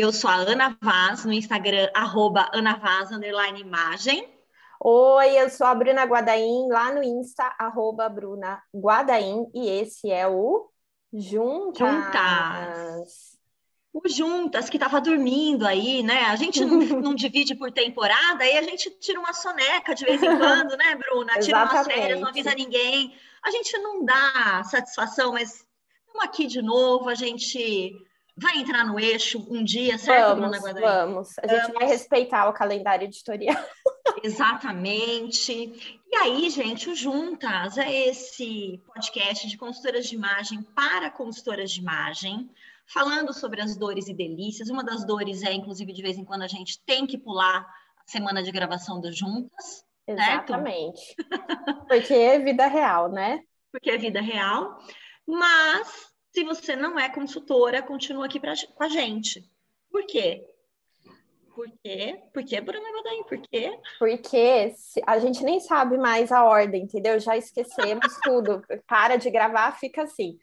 Eu sou a Ana Vaz, no Instagram, arroba Ana Vaz, underline imagem. Oi, eu sou a Bruna Guadaim, lá no Insta, arroba Bruna Guadaim, e esse é o Juntas. Juntas. O Juntas, que estava dormindo aí, né? A gente não, não, divide por temporada, aí a gente tira uma soneca de vez em quando, né, Bruna? Tira umas férias, não avisa ninguém. A gente não dá satisfação, mas estamos aqui de novo, a gente vai entrar no eixo um dia, certo, vamos, Bruna? Vamos, a gente vamos. vai respeitar o calendário editorial. Exatamente. E aí, gente, o Juntas é esse podcast de consultoras de imagem para consultoras de imagem, falando sobre as dores e delícias. Uma das dores é, inclusive, de vez em quando a gente tem que pular a semana de gravação do Juntas. Exatamente. Porque é vida real, né? Porque é vida real. Mas se você não é consultora, continua aqui pra, com a gente. Por quê? Por quê? Por quê, Bruna Godain? Por quê? Porque a gente nem sabe mais a ordem, entendeu? Já esquecemos tudo. Para de gravar, fica assim.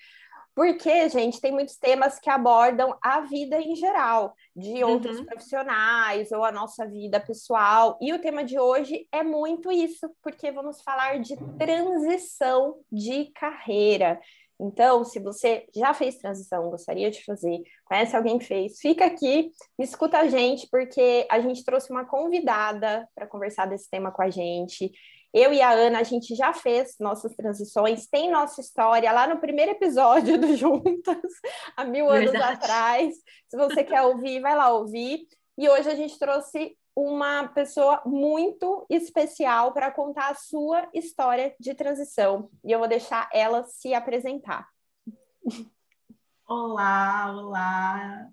Porque, gente, tem muitos temas que abordam a vida em geral, de outros uhum. profissionais ou a nossa vida pessoal. E o tema de hoje é muito isso, porque vamos falar de transição de carreira. Então, se você já fez transição, gostaria de fazer, conhece alguém que fez, fica aqui, escuta a gente, porque a gente trouxe uma convidada para conversar desse tema com a gente. Eu e a Ana, a gente já fez nossas transições, tem nossa história lá no primeiro episódio do Juntas, há mil anos Verdade. atrás. Se você quer ouvir, vai lá ouvir. E hoje a gente trouxe uma pessoa muito especial para contar a sua história de transição. E eu vou deixar ela se apresentar. Olá, olá,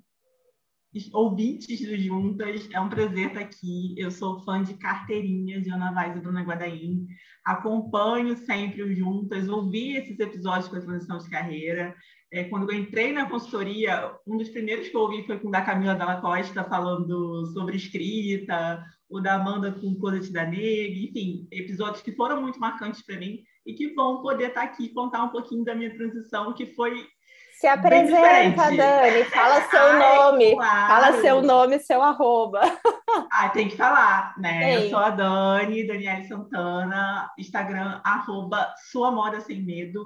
ouvintes do Juntas. É um prazer estar aqui. Eu sou fã de carteirinha de Ana Vaz e Dona Guadaim. Acompanho sempre o Juntas, ouvi esses episódios com a transição de carreira. É, quando eu entrei na consultoria, um dos primeiros que eu ouvi foi com o da Camila Dalla Costa, falando sobre escrita, o da Amanda com Coisa da Negra, enfim, episódios que foram muito marcantes para mim e que vão poder estar aqui e contar um pouquinho da minha transição, que foi se apresenta, Dani, fala seu Ai, nome, claro. fala seu nome, seu arroba. Ah, tem que falar, né? Eu sou a Dani, Daniela Santana, Instagram, arroba Sua Moda Sem Medo.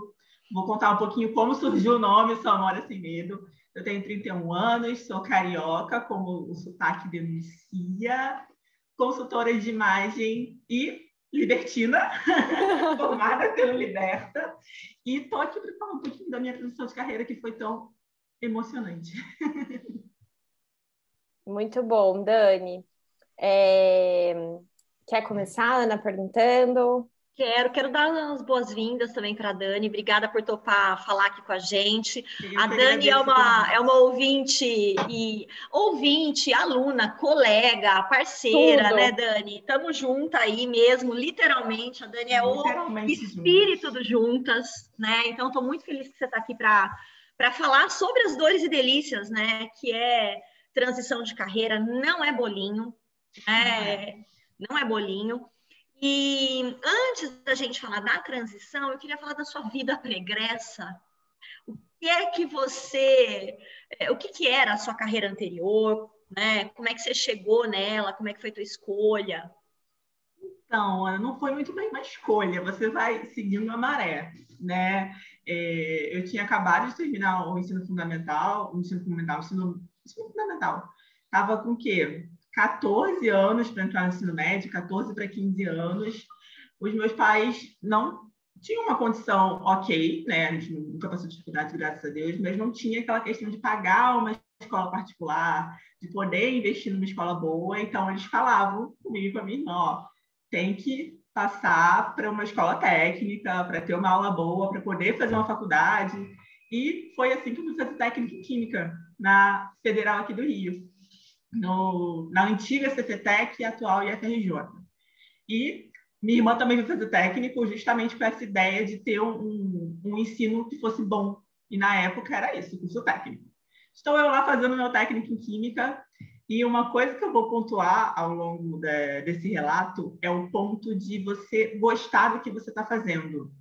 Vou contar um pouquinho como surgiu o nome Sua Moda Sem Medo. Eu tenho 31 anos, sou carioca, como o sotaque denuncia, consultora de imagem e libertina, formada pelo Liberta, e estou aqui para falar um pouquinho da minha transição de carreira que foi tão emocionante. Muito bom, Dani. É... Quer começar, Ana, perguntando? Quero, quero dar umas boas-vindas também para a Dani. Obrigada por topar falar aqui com a gente. Eu a Dani é uma, é uma ouvinte e ouvinte, aluna, colega, parceira, Tudo. né, Dani? Estamos juntas aí mesmo, literalmente. A Dani é o espírito do Juntas, né? Então, estou muito feliz que você está aqui para falar sobre as dores e delícias, né? Que é transição de carreira, não é bolinho, né? Não é bolinho. E antes da gente falar da transição, eu queria falar da sua vida pregressa. O que é que você, é, o que, que era a sua carreira anterior, né? Como é que você chegou nela? Como é que foi a tua escolha? Então, não foi muito bem uma escolha. Você vai seguindo a maré, né? É, eu tinha acabado de terminar o ensino fundamental, o ensino fundamental, o ensino, ensino fundamental. Estava com o quê? 14 anos para entrar no ensino médio, 14 para 15 anos. Os meus pais não tinham uma condição ok, né? A gente nunca passou dificuldade, graças a Deus, mas não tinha aquela questão de pagar uma escola particular, de poder investir numa escola boa. Então, eles falavam comigo e com a minha irmã: ó, tem que passar para uma escola técnica, para ter uma aula boa, para poder fazer uma faculdade. E foi assim que eu fui fazer técnica em química na Federal aqui do Rio no, na antiga CCTEC e atual IFRJ. E minha irmã também foi fazer técnico justamente com essa ideia de ter um, um, ensino que fosse bom. E na época era isso, curso técnico. Estou eu lá fazendo meu técnico em Química e uma coisa que eu vou pontuar ao longo de, desse relato é o ponto de você gostar do que você está fazendo.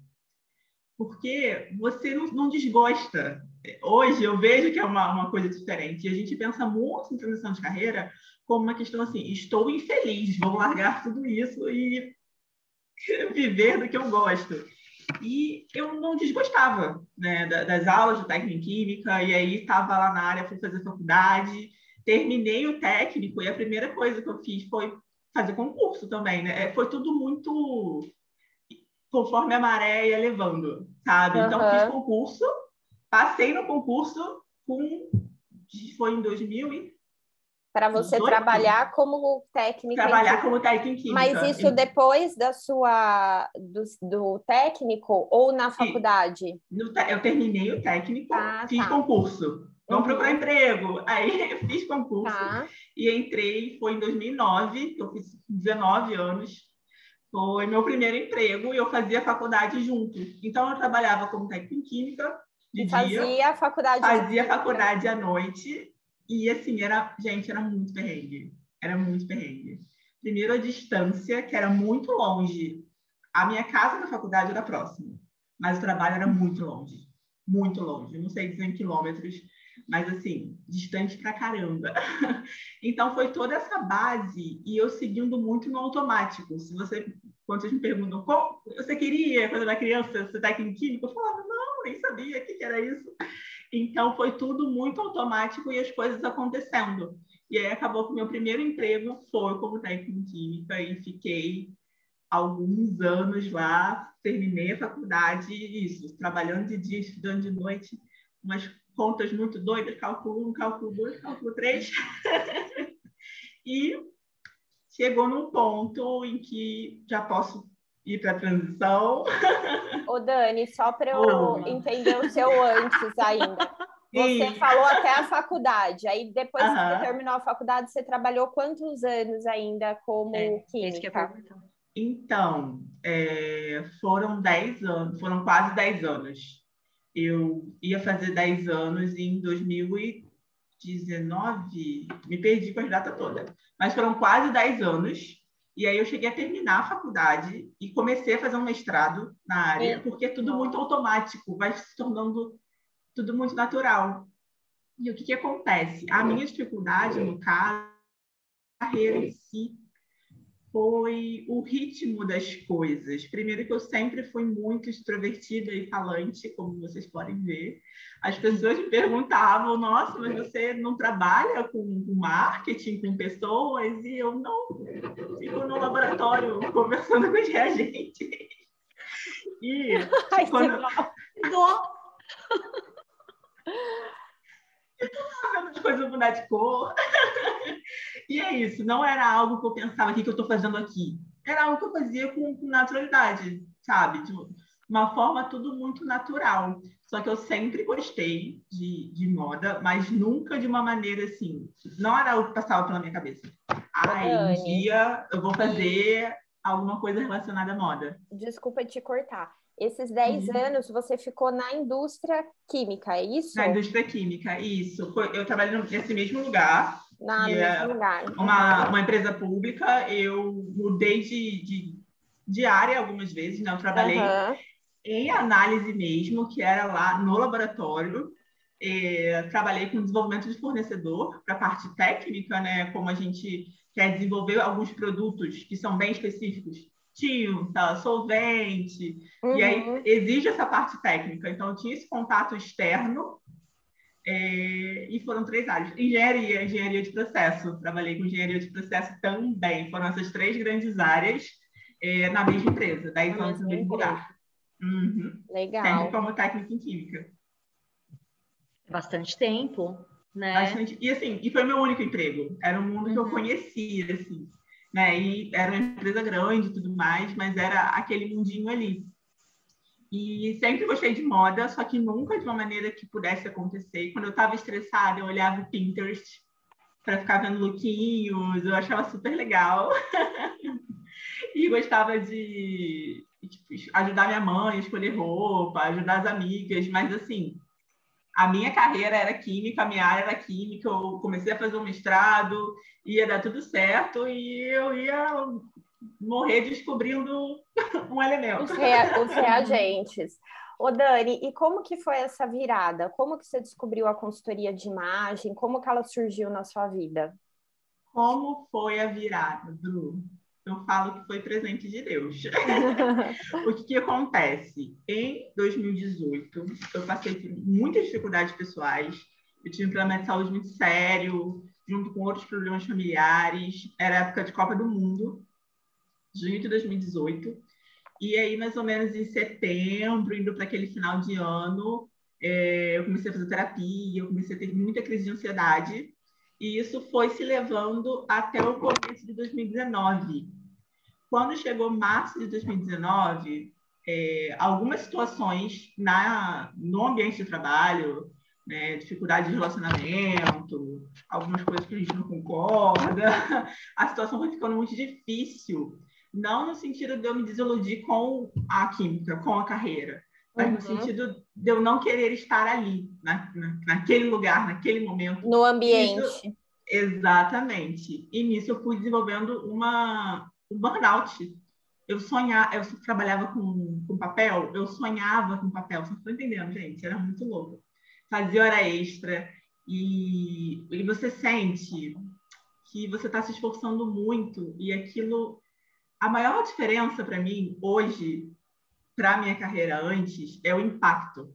porque você não, não, desgosta. Hoje eu vejo que é uma, uma coisa diferente. E a gente pensa muito em transição de carreira como uma questão assim: estou infeliz, vou largar tudo isso e viver do que eu gosto. E eu não desgostava né, das aulas de técnica em química, e aí estava lá na área, fui fazer faculdade, terminei o técnico, e a primeira coisa que eu fiz foi fazer concurso também, né? É, foi tudo muito conforme a maré ia levando, sabe? Uhum. Então, fiz concurso, passei no concurso com. Foi em 2000 e para você 18? trabalhar como técnica. Trabalhar como técnica Mas isso depois da sua do, do técnico ou na faculdade? No, eu terminei o técnico, ah, fiz tá. concurso. Vamos uhum. procurar emprego. Aí fiz concurso tá. e entrei, foi em 2009, eu fiz 19 anos. Foi meu primeiro emprego e eu fazia faculdade junto. Então eu trabalhava como técnica em química de fazia dia. Faculdade fazia faculdade à noite e assim, era, gente, era muito perrengue. Era muito perrengue. Primeiro a distância, que era muito longe. A minha casa na faculdade era próxima, mas o trabalho era muito longe. Muito longe. Não sei dizer em quilômetros, mas assim, distante pra caramba. então foi toda essa base e eu seguindo muito no automático. Se você, quando vocês me perguntam como você queria quando era criança, você técnico em química, eu falava, não, nem sabia o que, era isso. Então foi tudo muito automático e as coisas acontecendo. E aí acabou que meu primeiro emprego foi como técnico em química e fiquei alguns anos lá, terminei a faculdade, isso, trabalhando de dia, estudando de noite, umas contas muito doidas, cálculo 1, cálculo 2, cálculo 3. e chegou num ponto em que já posso ir para a transição. Ô, Dani, só para eu entender o seu antes ainda. Você Sim. falou até a faculdade, aí depois que você terminou a faculdade, você trabalhou quantos anos ainda como é, química? Então, é, foram 10 anos, foram quase 10 anos. Eu ia fazer 10 anos em 2019, me perdi com as datas todas, mas foram quase 10 anos e aí eu cheguei a terminar a faculdade e comecei a fazer um mestrado na área, porque é tudo muito automático, vai se tornando tudo muito natural. E o que, que acontece? A minha dificuldade, no caso, a carreira em si, foi o ritmo das coisas. Primeiro que eu sempre fui muito extrovertida e falante, como vocês podem ver. As pessoas me perguntavam, nossa, mas você não trabalha com, marketing, com pessoas? E eu não, fico no laboratório conversando com os reagentes. E Ai, quando... vendo as coisas mudar de cor. E é isso, não era algo que eu pensava, o que, que eu estou fazendo aqui? Era algo que eu fazia com, com naturalidade, sabe? De uma forma tudo muito natural. Só que eu sempre gostei de, de moda, mas nunca de uma maneira assim. Não era algo que passava pela minha cabeça. Ah, um dia eu vou fazer alguma coisa relacionada à moda. Desculpa te cortar. Esses 10 uhum. anos você ficou na indústria química, é isso? Na indústria química, isso. Eu trabalhei nesse mesmo lugar. Na mesmo é lugar. Uma, uma empresa pública. Eu mudei de, de, de área algumas vezes, né? Eu trabalhei uhum. em análise mesmo, que era lá no laboratório. É, trabalhei com desenvolvimento de fornecedor para a parte técnica, né? Como a gente quer desenvolver alguns produtos que são bem específicos tinta, solvente, uhum. e aí uhum. exige essa parte técnica. Então, eu tinha esse contato externo é, e foram três áreas. Engenharia, engenharia de processo. Trabalhei com engenharia de processo também. Foram essas três grandes áreas é, na mesma empresa, 10 anos no mesmo lugar. Uhum. Legal. Sempre como técnica em química. Bastante tempo, né? Bastante. E assim, e foi meu único emprego. Era um mundo uhum. que eu uhum. conhecia, assim né? E era uma empresa grande e tudo mais, mas era aquele mundinho ali. E sempre gostei de moda, só que nunca de uma maneira que pudesse acontecer. Quando eu estava estressada, eu olhava o Pinterest para ficar vendo lookinhos, eu achava super legal. e gostava de tipo, ajudar minha mãe a escolher roupa, ajudar as amigas, mas assim, a minha carreira era química, a minha área era química, eu comecei a fazer um mestrado, ia dar tudo certo e eu ia morrer descobrindo um elemento. Os, rea os reagentes. Ô Dani, e como que foi essa virada? Como que você descobriu a consultoria de imagem? Como que ela surgiu na sua vida? Como foi a virada, Bru? Eu falo que foi presente de Deus. o que, que acontece? Em 2018, eu passei por muitas dificuldades pessoais. Eu tive um problema de saúde muito sério, junto com outros problemas familiares. Era época de Copa do Mundo, junho de 2018. E aí, mais ou menos em setembro, indo para aquele final de ano, é, eu comecei a fazer terapia, eu comecei a ter muita crise de ansiedade. E isso foi se levando até o começo de 2019. Quando chegou março de 2019, é, algumas situações na, no ambiente de trabalho, né, dificuldade de relacionamento, algumas coisas que a gente não concorda, a situação foi ficando muito difícil. Não no sentido de eu me desiludir com a química, com a carreira, mas uhum. no sentido de eu não querer estar ali, na, na, naquele lugar, naquele momento. No ambiente. Isso, exatamente. E nisso eu fui desenvolvendo uma, um burnout. Eu sonhava, eu trabalhava com, com papel, eu sonhava com papel, vocês estão entendendo, gente? Era muito louco. Fazia hora extra e, e você sente que você está se esforçando muito e aquilo a maior diferença para mim hoje, para minha carreira antes, é o impacto.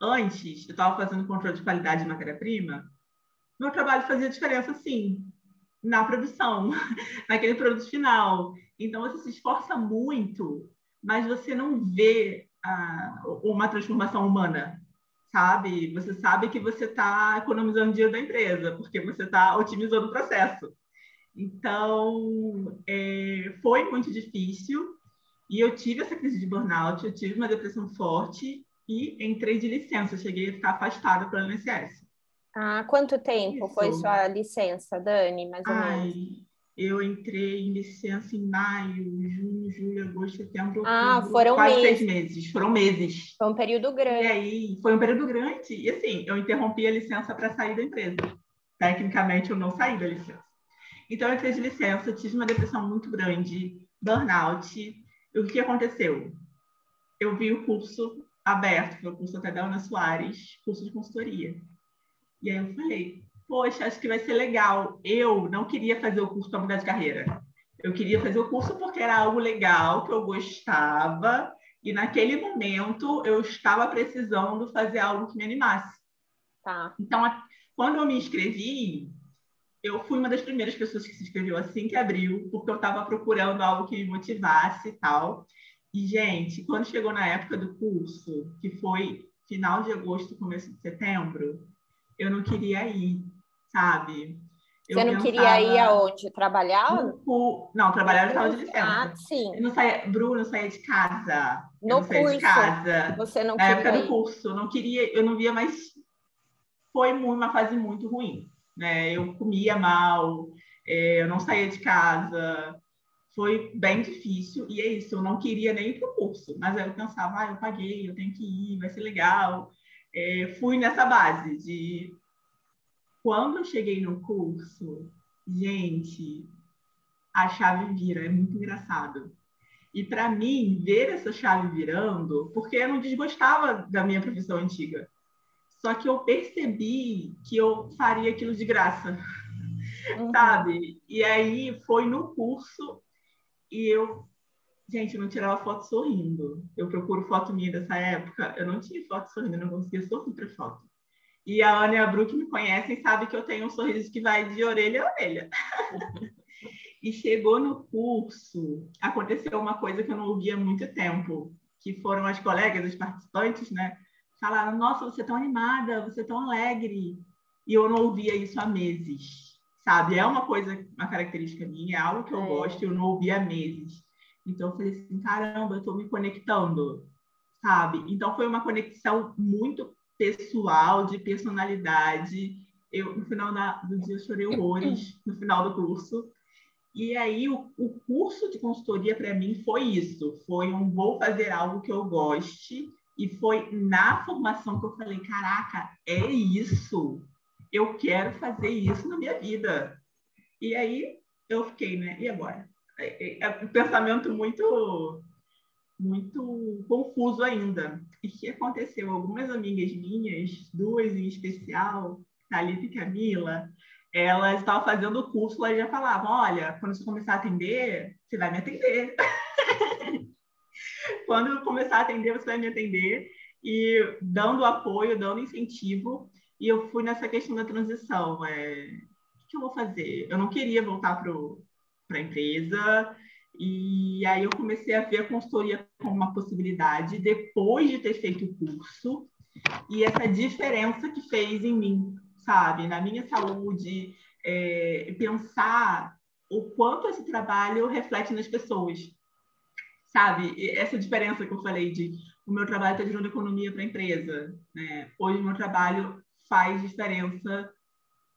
Antes, eu estava fazendo controle de qualidade de matéria-prima, meu trabalho fazia diferença, sim, na produção, naquele produto final. Então, você se esforça muito, mas você não vê ah, uma transformação humana, sabe? Você sabe que você está economizando dinheiro da empresa, porque você está otimizando o processo. Então, é, foi muito difícil e eu tive essa crise de burnout, eu tive uma depressão forte e entrei de licença, cheguei a ficar afastada pelo INSS. Ah, quanto tempo Isso. foi sua licença, Dani, mais ou Ai, menos? Eu entrei em licença em maio, junho, julho, agosto, setembro, ah, outubro, foram quase meses. seis meses. Foram meses. Foi um período grande. E aí, foi um período grande. E assim, eu interrompi a licença para sair da empresa. Tecnicamente, eu não saí da licença. Então, eu entrei de licença, tive uma depressão muito grande, burnout. E o que aconteceu? Eu vi o curso aberto, foi o curso até da Ana Soares, curso de consultoria. E aí eu falei, poxa, acho que vai ser legal. Eu não queria fazer o curso para mudar de carreira. Eu queria fazer o curso porque era algo legal, que eu gostava, e naquele momento eu estava precisando fazer algo que me animasse. Tá. Então, quando eu me inscrevi, eu fui uma das primeiras pessoas que se inscreveu assim que abriu, porque eu estava procurando algo que me motivasse e tal. E, gente, quando chegou na época do curso, que foi final de agosto, começo de setembro, eu não queria ir, sabe? Eu Você não queria ir aonde? Trabalhar? No, não, trabalhar eu estava de licença. Ah, sim. Eu não saía, Bruno, saía de casa. No eu não curso. de casa. Você não na queria época ir. do curso. Não queria, eu não via mais. Foi uma fase muito ruim né? Eu comia mal, é, eu não saía de casa, foi bem difícil. E é isso, eu não queria nem ir para o curso, mas eu pensava, ah, eu paguei, eu tenho que ir, vai ser legal. É, fui nessa base de quando eu cheguei no curso, gente, a chave vira, é muito engraçado. E para mim, ver essa chave virando, porque eu não desgostava da minha profissão antiga. Só que eu percebi que eu faria aquilo de graça, uhum. sabe? E aí foi no curso e eu, gente, eu não tirava foto sorrindo. Eu procuro foto minha dessa época, eu não tinha foto sorrindo, eu não conseguia sorrir para foto. E a Ana e a Bru que me conhecem sabem que eu tenho um sorriso que vai de orelha a orelha. e chegou no curso, aconteceu uma coisa que eu não ouvia há muito tempo, que foram as colegas, os participantes, né? Falaram: Nossa, você é tão animada, você é tão alegre. E eu não ouvia isso há meses, sabe? É uma coisa, uma característica minha, é algo que eu é. gosto, eu não ouvia há meses. Então eu falei assim: caramba, eu estou me conectando, sabe? Então foi uma conexão muito pessoal, de personalidade. Eu, no final da, do dia, eu chorei horrores no final do curso. E aí, o, o curso de consultoria, para mim, foi isso. Foi um vou fazer algo que eu goste e foi na formação que eu falei: caraca, é isso. Eu quero fazer isso na minha vida. E aí eu fiquei, né? E agora? É, é, é um pensamento muito muito confuso ainda. E o que aconteceu? Algumas amigas minhas, duas em especial, Thalita e Camila, elas estavam fazendo o curso, elas já falavam, olha, quando você começar a atender, você vai me atender. quando eu começar a atender, você vai me atender. E dando apoio, dando incentivo. E eu fui nessa questão da transição. É, o que eu vou fazer? Eu não queria voltar para a empresa. E aí eu comecei a ver a consultoria como uma possibilidade depois de ter feito o curso e essa diferença que fez em mim, sabe, na minha saúde, é, pensar o quanto esse trabalho reflete nas pessoas, sabe? E essa diferença que eu falei de o meu trabalho está gerando economia para a empresa, né? Hoje o meu trabalho faz diferença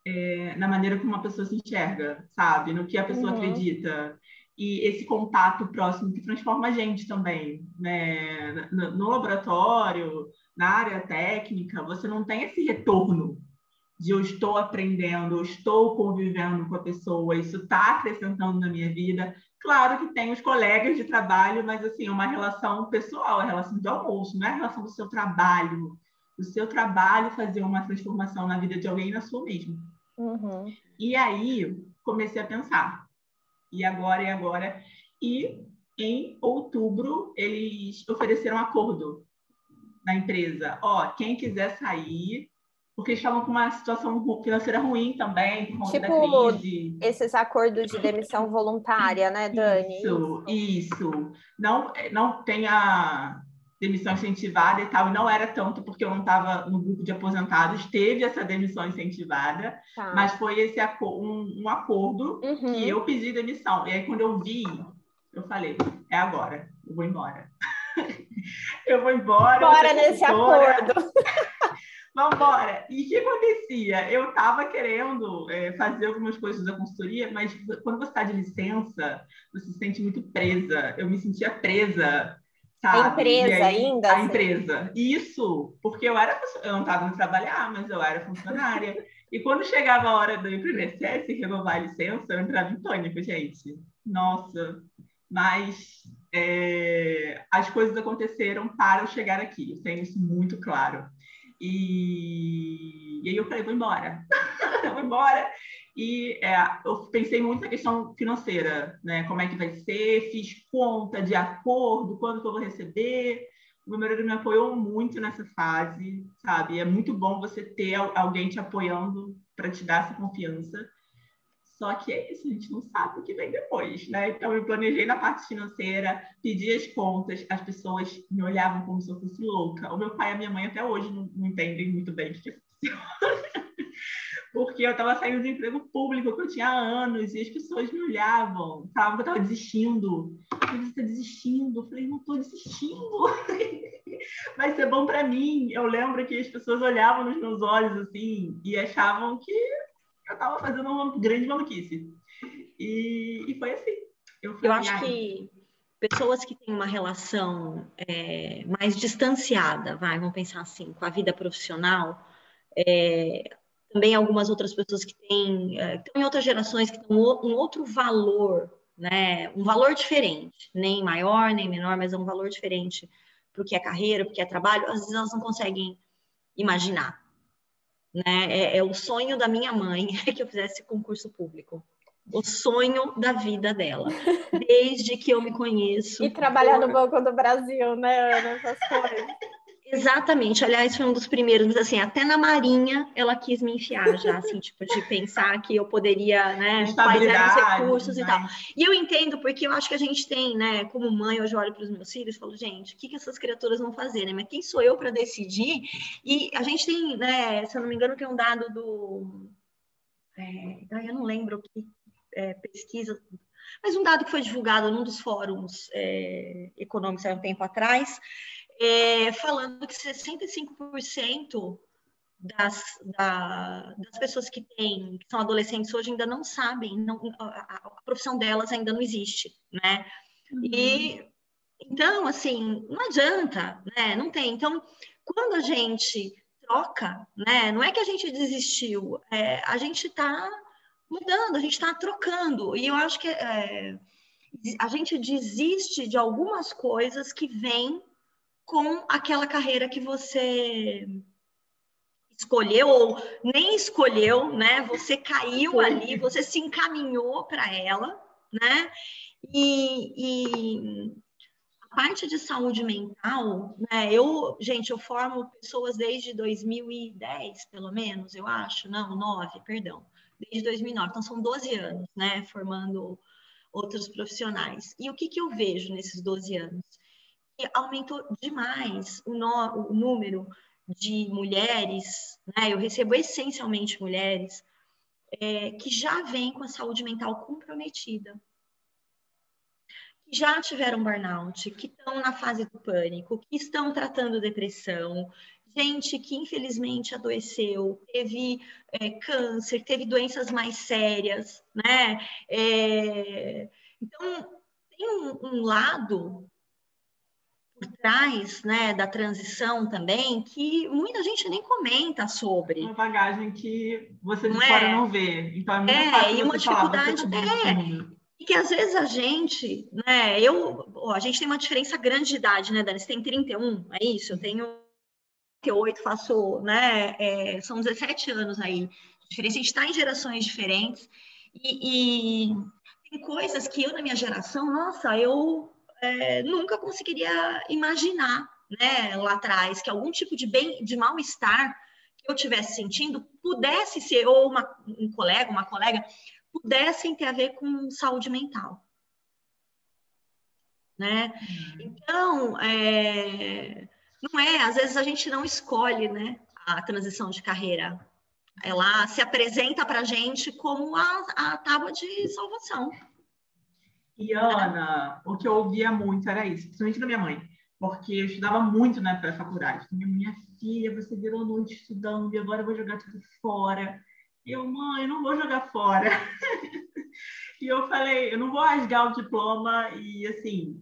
é, na maneira como uma pessoa se enxerga, sabe? No que a pessoa uhum. acredita e esse contato próximo que transforma a gente também, né? No, no, laboratório, na área técnica, você não tem esse retorno de eu estou aprendendo, eu estou convivendo com a pessoa, isso está acrescentando na minha vida. Claro que tem os colegas de trabalho, mas assim, uma relação pessoal, a relação do almoço, não é a relação do seu trabalho. O seu trabalho fazer uma transformação na vida de alguém na sua mesmo. Uhum. E aí comecei a pensar, e agora, e agora. E em outubro, eles ofereceram um acordo na empresa. Ó, quem quiser sair, porque eles estavam com uma situação financeira ruim também, por conta tipo, da crise. Esses acordos de demissão voluntária, né, Dani? Isso, isso. Não, não tem a demissão incentivada e tal, e não era tanto porque eu não estava no grupo de aposentados, teve essa demissão incentivada, tá. mas foi esse um, um acordo uhum. que eu pedi demissão. E aí, quando eu vi, eu falei, é agora, eu vou embora. eu vou embora. Bora nesse acordo. Vamos embora. E o que acontecia? Eu estava querendo é, fazer algumas coisas da consultoria, mas quando você está de licença, você se sente muito presa. Eu me sentia presa Sabe? A empresa aí, ainda? A assim. empresa. Isso, porque eu era eu não estava indo trabalhar, mas eu era funcionária. e quando chegava a hora do INSS renovar a licença, eu entrava em pânico, gente. Nossa, mas é, as coisas aconteceram para eu chegar aqui, eu tenho isso muito claro. E, e aí eu falei, vou embora, vou embora. E é, eu pensei muito na questão financeira, né? Como é que vai ser, fiz conta de acordo, quando que eu vou receber. O meu marido me apoiou muito nessa fase, sabe? É muito bom você ter alguém te apoiando para te dar essa confiança. Só que é isso, a gente não sabe o que vem depois, né? Então, eu planejei na parte financeira, pedi as contas, as pessoas me olhavam como se eu fosse louca. O meu pai e a minha mãe até hoje não, não entendem muito bem o que aconteceu porque eu estava saindo de emprego público que eu tinha há anos e as pessoas me olhavam, falavam que eu estava desistindo. Você está desistindo? Eu falei, não estou desistindo. Vai ser bom para mim. Eu lembro que as pessoas olhavam nos meus olhos assim e achavam que eu estava fazendo uma grande maluquice. E, e foi assim. Eu, eu acho que pessoas que têm uma relação é, mais distanciada, vai, vamos pensar assim, com a vida profissional, é, também algumas outras pessoas que têm, uh, estão em outras gerações que têm um outro valor, né? Um valor diferente, nem maior, nem menor, mas é um valor diferente para o que é carreira, para o que é trabalho, às vezes elas não conseguem imaginar. Né? É, é o sonho da minha mãe que eu fizesse concurso público o sonho da vida dela, desde que eu me conheço. E trabalhar no Banco do Brasil, né, Ana? Essas coisas. Exatamente, aliás, foi um dos primeiros, mas assim, até na Marinha ela quis me enfiar já, assim, tipo, de pensar que eu poderia, né, quais eram os recursos né? e tal. E eu entendo, porque eu acho que a gente tem, né, como mãe, hoje eu olho para os meus filhos e falo, gente, o que, que essas criaturas vão fazer, né? Mas quem sou eu para decidir? E a gente tem, né, se eu não me engano, tem um dado do. É, eu não lembro que é, pesquisa, mas um dado que foi divulgado num dos fóruns é, econômicos há um tempo atrás, é, falando que 65% das, da, das pessoas que têm, que são adolescentes hoje ainda não sabem, não, a, a, profissão delas ainda não existe, né? Uhum. E então, assim, não adianta, né? Não tem. Então, quando a gente troca, né? Não é que a gente desistiu, é, a gente está mudando, a gente está trocando. E eu acho que é, a gente desiste de algumas coisas que vêm com aquela carreira que você escolheu ou nem escolheu, né? Você caiu ali, você se encaminhou para ela, né? E, e, a parte de saúde mental, né? Eu, gente, eu formo pessoas desde 2010, pelo menos, eu acho, não, 9, perdão, desde 2009. Então são 12 anos, né? Formando outros profissionais. E o que, que eu vejo nesses 12 anos? Aumentou demais o, no, o número de mulheres, né? Eu recebo essencialmente mulheres é, que já vêm com a saúde mental comprometida, que já tiveram burnout, que estão na fase do pânico, que estão tratando depressão, gente que infelizmente adoeceu, teve é, câncer, teve doenças mais sérias, né? É, então tem um, um lado trás né, da transição também, que muita gente nem comenta sobre. Uma bagagem que você de não fora é? não vê. Então é muito é, fácil e uma dificuldade. Falar, é, e que às vezes a gente, né, eu, ó, a gente tem uma diferença grande de idade, né, Dani? Você tem 31, é isso? Eu tenho 38, faço, né, é, são 17 anos aí diferença. A gente está em gerações diferentes e, e tem coisas que eu, na minha geração, nossa, eu é, nunca conseguiria imaginar, né, lá atrás, que algum tipo de bem, de mal-estar que eu tivesse sentindo pudesse ser, ou uma, um colega, uma colega, pudessem ter a ver com saúde mental. Né? Uhum. Então, é, não é, às vezes a gente não escolhe né, a transição de carreira. Ela se apresenta para a gente como a, a tábua de salvação. E Ana, o que eu ouvia muito era isso, principalmente da minha mãe, porque eu estudava muito na pré-faculdade. Minha, minha filha, você virou noite estudando e agora eu vou jogar tudo fora. E eu, mãe, eu não vou jogar fora. e eu falei, eu não vou rasgar o diploma e assim,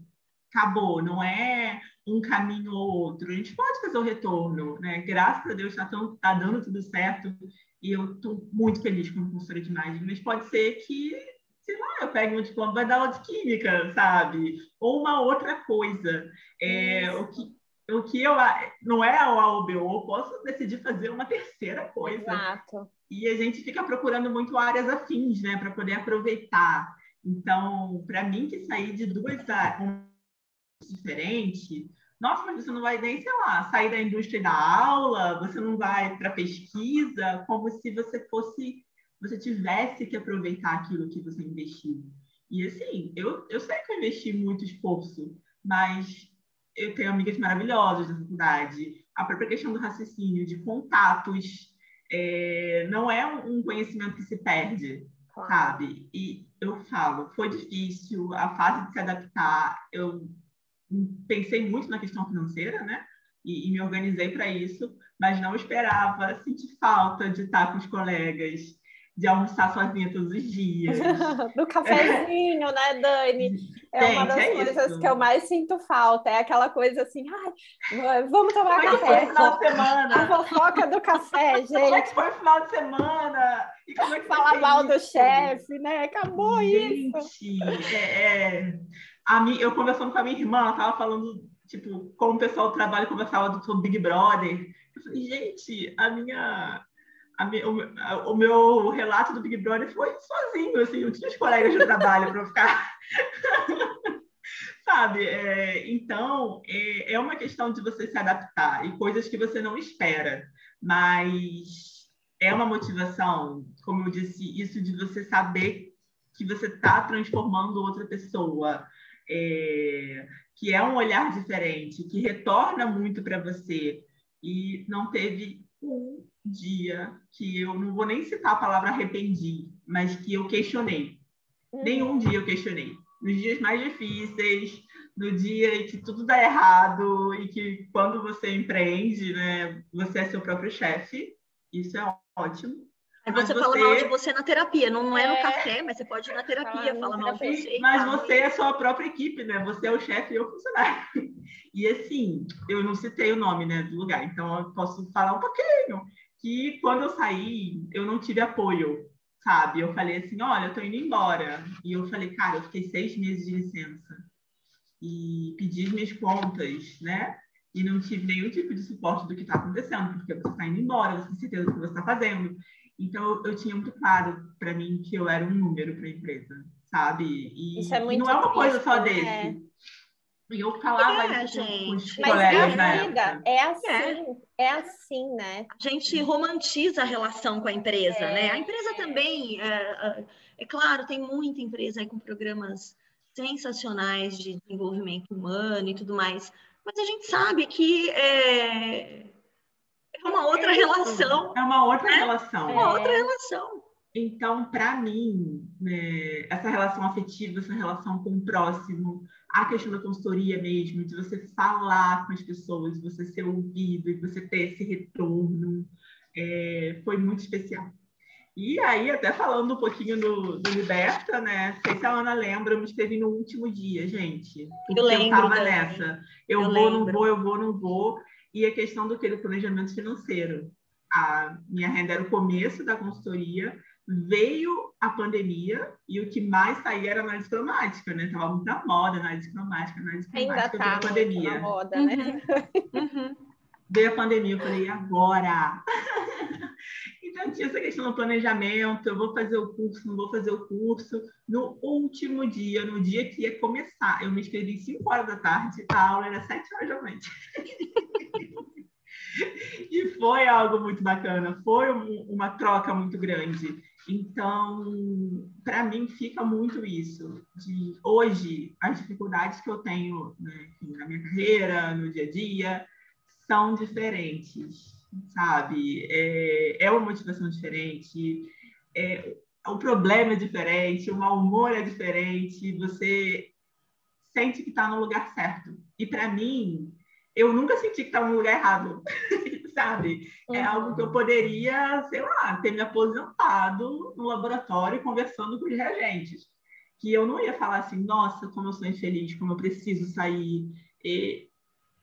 acabou, não é um caminho ou outro. A gente pode fazer o retorno, né? Graças a Deus está tá dando tudo certo e eu estou muito feliz como professora de imagem, mas pode ser que sei lá, eu pego um diploma, vai dar aula de química, sabe? Ou uma outra coisa. É, o, que, o que eu não é a A ou B, eu posso decidir fazer uma terceira coisa. Exato. E a gente fica procurando muito áreas afins, né, para poder aproveitar. Então, para mim, que sair de duas áreas diferentes, nossa, mas você não vai nem, sei lá, sair da indústria da aula, você não vai para pesquisa, como se você fosse você tivesse que aproveitar aquilo que você investiu. E assim, eu, eu sei que eu investi muito esforço, mas eu tenho amigas maravilhosas da faculdade. A própria questão do raciocínio, de contatos, é, não é um conhecimento que se perde, claro. sabe? E eu falo, foi difícil, a fase de se adaptar, eu pensei muito na questão financeira, né? E, e me organizei para isso, mas não esperava sentir falta de estar com os colegas, de almoçar sozinha todos os dias. Do cafezinho, né, Dani? É Gente, uma das é coisas isso. que eu mais sinto falta. É aquela coisa assim, ai, vamos tomar como café. Foi final de semana? A fofoca do café, gente. Como é que foi o final de semana? E como é que Falar mal do chefe, né? Acabou Gente, isso. É, é... A mim, eu conversando com a minha irmã, ela tava falando, tipo, como o pessoal do trabalho conversava sobre Big Brother. Eu falei, gente, a minha o, o, meu relato do Big Brother foi sozinho, assim, não tinha os colegas de trabalho para ficar. Sabe? É, então, é, é uma questão de você se adaptar e coisas que você não espera, mas é uma motivação, como eu disse, isso de você saber que você está transformando outra pessoa, é, que é um olhar diferente, que retorna muito para você e não teve um dia que eu não vou nem citar a palavra arrependi, mas que eu questionei. Uhum. Nenhum dia eu questionei. Nos dias mais difíceis, no dia em que tudo dá errado e que quando você empreende, né, você é seu próprio chefe, isso é ótimo. Aí você, você, fala mal de você na terapia, não é, é no café, mas você pode ir na terapia, fala mal de você. Mas você é a sua própria equipe, né? Você é o chefe e eu funcionário. E assim, eu não citei o nome né, do lugar, então eu posso falar um pouquinho que quando eu saí, eu não tive apoio, sabe? Eu falei assim, olha, eu tô indo embora. E eu falei, cara, eu fiquei seis meses de licença e pedi as minhas contas, né? E não tive nenhum tipo de suporte do que está acontecendo, porque você está indo embora, você tem certeza do que você está fazendo. Então, eu tinha muito claro para mim que eu era um número para a empresa, sabe? E, Isso é muito não é uma coisa só né? desse. E eu falava É, isso com- com os gente. Mas colegas é na a vida, época. é assim, é assim, né? A gente romantiza a relação com a empresa, É, né? A empresa também, é, é, é claro, tem muita empresa aí com programas sensacionais de desenvolvimento humano e tudo mais, mas a gente sabe que é, é uma outra relação, É uma outra né? relação. uma É. outra relação. Então, para mim, né, essa relação afetiva, essa relação com o próximo, a questão da consultoria mesmo, de você falar com as pessoas, de você ser ouvido e você ter esse retorno, é, foi muito especial. E aí, até falando um pouquinho do, do Liberta, né? Não sei se a Ana lembra, eu me inscrevi no último dia, gente. Eu lembro tava também. nessa. Eu, Eu vou, não lembro. vou, eu vou, não vou. E a questão do que? Do planejamento financeiro. A minha renda era o começo da consultoria, veio a pandemia e o que mais saía era análise cromática, né? Tava muito na moda análise cromática, análise Ainda cromática tá veio a muito pandemia. na moda, né? Uhum. Uhum. Veio a pandemia, eu falei, e agora? então tinha essa questão do planejamento, eu vou fazer o curso, não vou fazer o curso. No último dia, no dia que ia começar, eu me inscrevi 5 horas da tarde, a aula era 7 horas da noite. e foi algo muito bacana, foi um- uma troca muito grande. Então, para mim, fica muito isso. De hoje, as dificuldades que eu tenho né, enfim, na minha carreira, no dia a dia, são diferentes, sabe? É, é uma motivação diferente, é, o problema é diferente, o mau humor é diferente, você sente que está no lugar certo. E para mim, eu nunca senti que estava no lugar errado, sabe? É Uhum. algo que eu poderia, sei lá, ter me aposentado no laboratório conversando com os reagentes. Que eu não ia falar assim, nossa, como eu sou infeliz, como eu preciso sair. E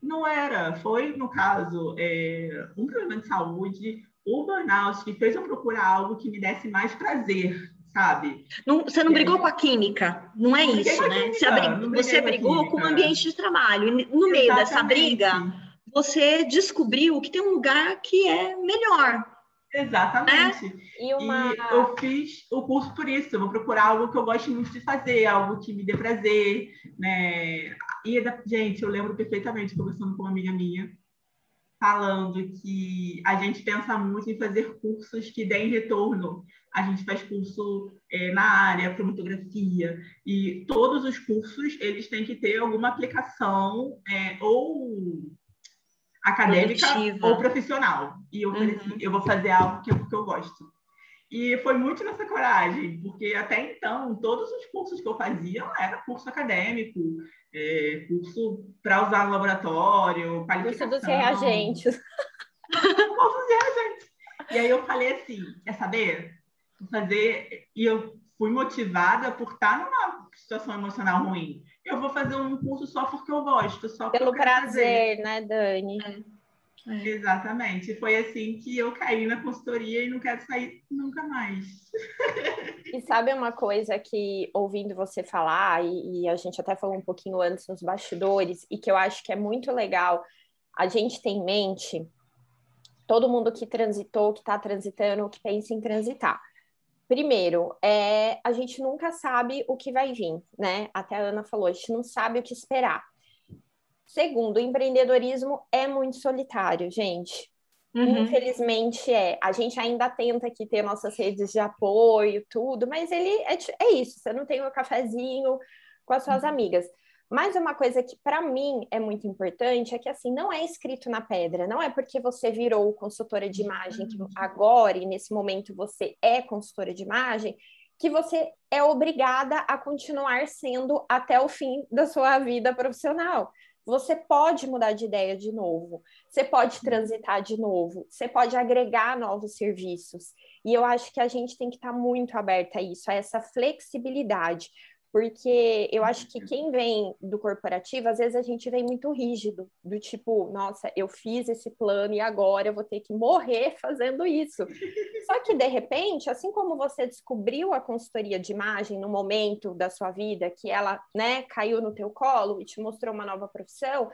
não era. Foi, no caso, é, um problema de saúde, o burnout, que fez eu procurar algo que me desse mais prazer, sabe? Não- você não brigou com a química, não é Não isso, né? química, Você, briguei você brigou com o ambiente de trabalho. E no meio dessa Exatamente. briga, você descobriu que tem um lugar que é melhor. Exatamente. E uma. E eu fiz o curso por isso. Eu vou procurar algo que eu goste muito de fazer, algo que me dê prazer, né? E, da- gente, eu lembro perfeitamente, conversando com uma amiga minha, falando que a gente pensa muito em fazer cursos que deem retorno. A gente faz curso eh, na área, fotografia, e todos os cursos, eles têm que ter alguma aplicação eh, ou acadêmica Produtiva. ou profissional. E eu falei Uhum. assim, eu vou fazer algo que é porque eu gosto. E foi muito nessa coragem, porque até então, todos os cursos que eu fazia era curso acadêmico, é, curso para usar no laboratório, Curso qualificação. dos reagentes. Curso dos reagentes. E aí eu falei assim, quer saber? Vou fazer... E eu fui motivada por estar numa situação emocional ruim. Eu vou fazer um curso só porque eu gosto, só Pelo quero fazer. prazer, né, Dani? Exatamente. Foi assim que eu caí na consultoria e não quero sair nunca mais. E sabe uma coisa que, ouvindo você falar, e, e a gente até falou um pouquinho antes nos bastidores, e que eu acho que é muito legal a gente ter em mente, todo mundo que transitou, que está transitando, que pensa em transitar. Primeiro, é, a gente nunca sabe o que vai vir, né? Até a Ana falou, a gente não sabe o que esperar. Segundo, o empreendedorismo é muito solitário, gente. Uhum. Infelizmente é. A gente ainda tenta aqui ter nossas redes de apoio, tudo, mas ele é, é isso. Você não tem o cafezinho com as suas amigas. Mas uma coisa que para mim é muito importante é que assim não é escrito na pedra. Não é porque você virou consultora de imagem que agora e nesse momento você é consultora de imagem que você é obrigada a continuar sendo até o fim da sua vida profissional. Você pode mudar de ideia de novo, você pode transitar de novo, você pode agregar novos serviços. E eu acho que a gente tem que estar muito aberta a isso, a essa flexibilidade. Porque eu acho que quem vem do corporativo, às vezes a gente vem muito rígido, do tipo, nossa, eu fiz esse plano e agora eu vou ter que morrer fazendo isso. Só que, de repente, assim como você descobriu a consultoria de imagem no momento da sua vida, que ela né, caiu no teu colo e te mostrou uma nova profissão,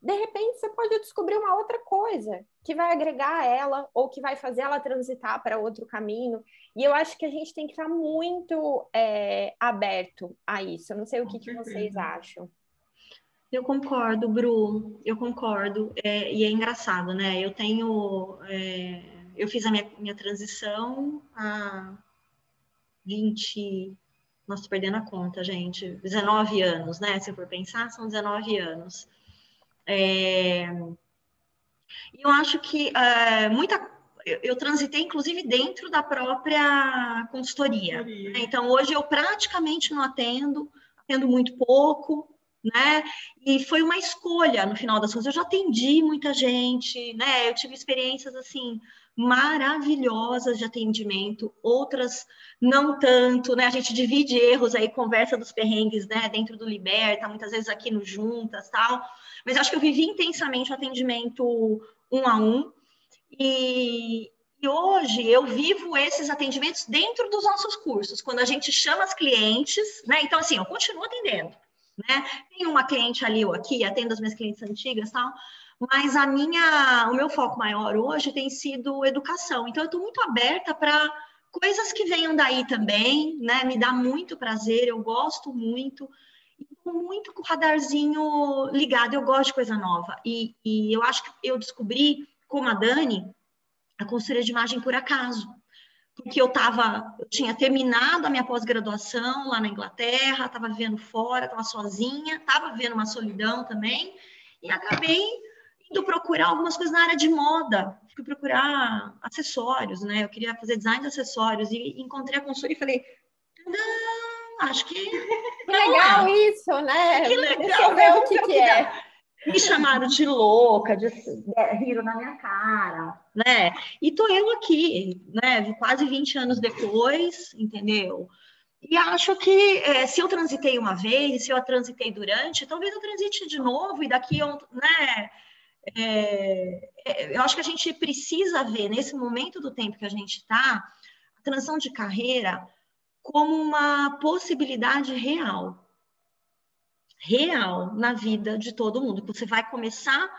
de repente você pode descobrir uma outra coisa que vai agregar a ela ou que vai fazer ela transitar para outro caminho. E eu acho que a gente tem que estar muito é, aberto a isso. Eu não sei o que, que vocês acham. Eu concordo, Bru, eu concordo. É, e é engraçado, né? Eu tenho. É, eu fiz a minha, minha transição há 20. Nossa, perdendo a conta, gente. 19 anos, né? Se for pensar, são 19 anos. É, eu acho que é, muita. Eu, transitei, inclusive, dentro da própria consultoria. Né? Então, hoje eu praticamente não atendo, atendo muito pouco, né? E foi uma escolha, no final das contas. Eu já atendi muita gente, né? Eu tive experiências, assim, maravilhosas de atendimento, outras não tanto, né? A gente divide erros aí, conversa dos perrengues, né? Dentro do Liberta, muitas vezes aqui no Juntas, tal. Mas acho que eu vivi intensamente o atendimento um a um. E, e hoje eu vivo esses atendimentos dentro dos nossos cursos, quando a gente chama as clientes, né? Então, assim, eu continuo atendendo, né? Tem uma cliente ali ou aqui, atendo as minhas clientes antigas tal, mas a minha, o meu foco maior hoje tem sido educação. Então, eu estou muito aberta para coisas que venham daí também, né? Me dá muito prazer, eu gosto muito muito com o radarzinho ligado. Eu gosto de coisa nova. E, e eu acho que eu descobri, como a Dani, a consultoria de imagem por acaso. Porque eu tava, eu tinha terminado a minha pós-graduação lá na Inglaterra, estava vivendo fora, estava sozinha, estava vivendo uma solidão também, e acabei indo procurar algumas coisas na área de moda. Fui procurar acessórios, né? Eu queria fazer design de acessórios e encontrei a consultoria e falei: não, acho que. Que legal é. isso, né? Que legal. Deixa eu ver o que, que é. Me chamaram de louca, de riram na minha cara, né? E tô eu aqui, né? Quase 20 anos depois, entendeu? E acho que é, se eu transitei uma vez, se eu transitei durante, talvez eu transite de novo e daqui, né? É, é, eu acho que a gente precisa ver nesse momento do tempo que a gente está, a transição de carreira como uma possibilidade real. Real na vida de todo mundo. Você vai começar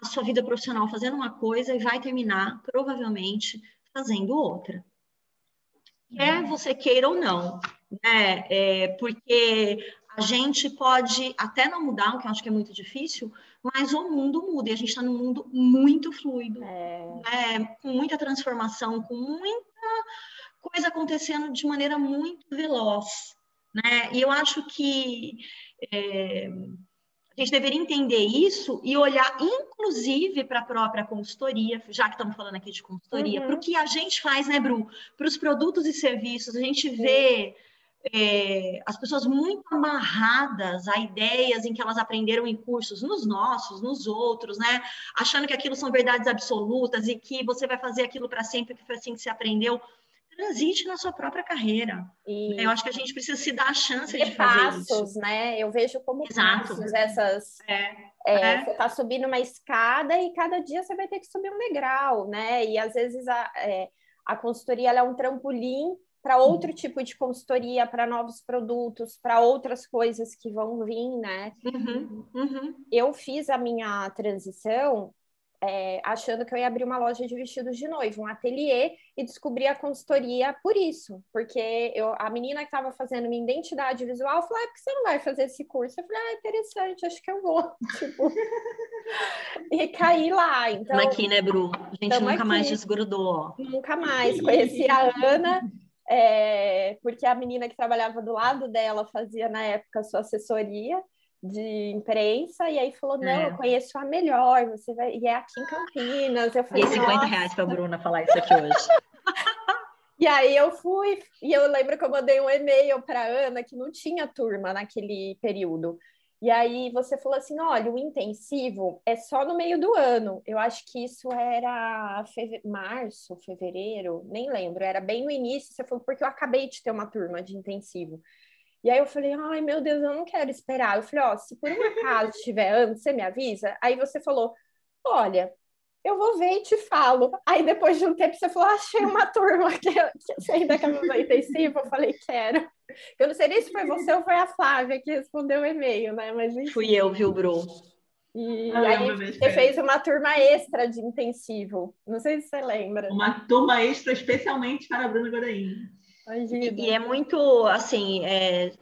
a sua vida profissional fazendo uma coisa e vai terminar, provavelmente, fazendo outra. Quer você queira ou não, né? É, porque a gente pode até não mudar, o que eu acho que é muito difícil, mas o mundo muda e a gente está num mundo muito fluido, é. né? com muita transformação, com muita coisa acontecendo de maneira muito veloz, né? E eu acho que é, a gente deveria entender isso e olhar, inclusive, para a própria consultoria, já que estamos falando aqui de consultoria, uhum. para o que a gente faz, né, Bru? Para os produtos e serviços, a gente vê é, as pessoas muito amarradas a ideias em que elas aprenderam em cursos, nos nossos, nos outros, né? Achando que aquilo são verdades absolutas e que você vai fazer aquilo para sempre, que foi assim que você aprendeu transite na sua própria carreira. E... Eu acho que a gente precisa se dar a chance de, de fazer passos, isso. né? Eu vejo como Exato. passos essas... É. É, é. Você está subindo uma escada e cada dia você vai ter que subir um degrau, né? E às vezes a, é, a consultoria é um trampolim para outro tipo de consultoria, para novos produtos, para outras coisas que vão vir, né? Uhum, uhum. Eu fiz a minha transição é, achando que eu ia abrir uma loja de vestidos de noivo, um ateliê, e descobri a consultoria por isso, porque eu, a menina que estava fazendo minha identidade visual falou: ah, por que você não vai fazer esse curso? Eu falei: ah, interessante, acho que eu vou. Tipo, e caí lá. Então, Estamos aqui, né, Bru? A gente nunca aqui. mais desgrudou. Nunca mais. Conheci a Ana. É, porque a menina que trabalhava do lado dela fazia na época sua assessoria de imprensa e aí falou: Não, é. eu conheço a melhor, você vai. E é aqui em Campinas. Eu falei, e 50 Nossa. reais para a Bruna falar isso aqui hoje. e aí eu fui, e eu lembro que eu mandei um e-mail para Ana que não tinha turma naquele período. E aí você falou assim: olha, o intensivo é só no meio do ano. Eu acho que isso era feve... março, fevereiro, nem lembro, era bem no início. Você falou, porque eu acabei de ter uma turma de intensivo. E aí eu falei, ai meu Deus, eu não quero esperar. Eu falei, ó, se por um acaso estiver antes, você me avisa? Aí você falou, olha, eu vou ver e te falo. Aí depois de um tempo você falou, achei uma turma que, que você ainda quer fazer intensivo. Eu falei, quero. Eu não sei nem se foi você ou foi a Flávia que respondeu o e-mail, né? Mas enfim. Fui eu, viu, Bru? E ah, aí você fez uma turma extra de intensivo. Não sei se você lembra. Uma turma extra especialmente para a Bruna Godain. E, e, é muito, assim, é,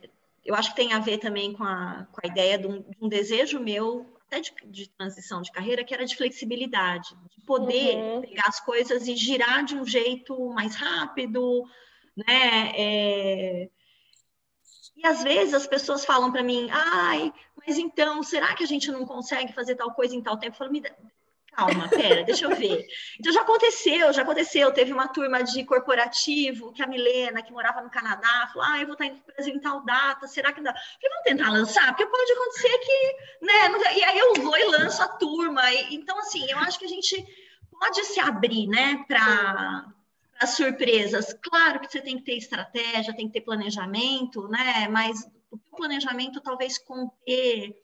eu acho que tem a ver também com a, com a ideia de um, de um desejo meu, até de, de, transição de carreira, que era de flexibilidade, de poder uhum. pegar as coisas e girar de um jeito mais rápido, né? É, e às vezes as pessoas falam para mim, ai, mas então, será que a gente não consegue fazer tal coisa em tal tempo? Eu falo, me dá... calma, pera, deixa eu ver. Então já aconteceu, já aconteceu. Teve uma turma de corporativo que a Milena, que morava no Canadá, falou, ah, eu vou estar indo para o Brasil em tal data, será que dá? Eu falei, vamos tentar lançar, porque pode acontecer que, né? E aí eu vou e lanço a turma. Então, assim, eu acho que a gente pode se abrir, né, para as surpresas. Claro que você tem que ter estratégia, tem que ter planejamento, né? Mas o planejamento talvez conter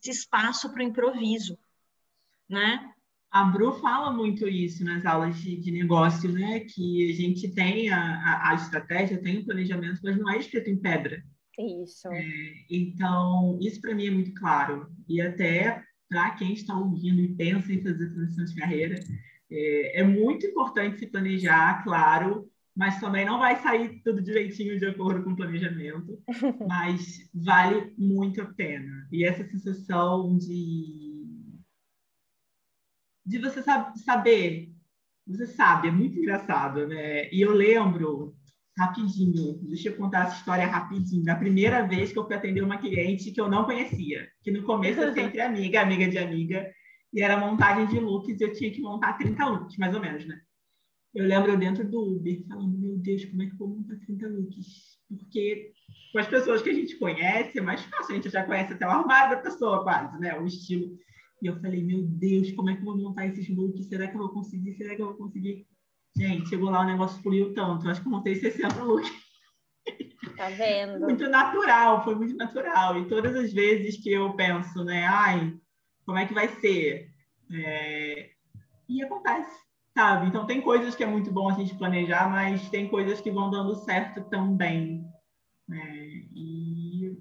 esse espaço para o improviso, né? A Bru fala muito isso nas aulas de, de negócio, né? Que a gente tem a, a, a, estratégia, tem o planejamento, mas não é escrito em pedra. Isso. É, então, isso para mim é muito claro. E até para quem está ouvindo e pensa em fazer transição de carreira, é, é, muito importante se planejar, claro, mas também não vai sair tudo direitinho de acordo com o planejamento, mas vale muito a pena. E essa sensação de de você saber, você sabe, é muito engraçado, né? E eu lembro rapidinho, deixa eu contar essa história rapidinho, da primeira vez que eu fui atender uma cliente que eu não conhecia, que no começo eu sempre amiga, amiga de amiga, e era montagem de looks, eu tinha que montar 30 looks, mais ou menos, né? Eu lembro eu dentro do Uber falando, meu Deus, como é que eu vou montar 30 looks? Porque com as pessoas que a gente conhece, é mais fácil, a gente já conhece até o armário da pessoa quase, né? O estilo. E eu falei, meu Deus, como é que eu vou montar esses looks? Será que eu vou conseguir? Será que eu vou conseguir? Gente, chegou lá o negócio fluiu tanto. Acho que eu montei 60 looks. Tá vendo? muito natural, foi muito natural. E todas as vezes que eu penso, né? Ai, como é que vai ser? É... E acontece, sabe? Então, tem coisas que é muito bom a gente planejar, mas tem coisas que vão dando certo também. Né? E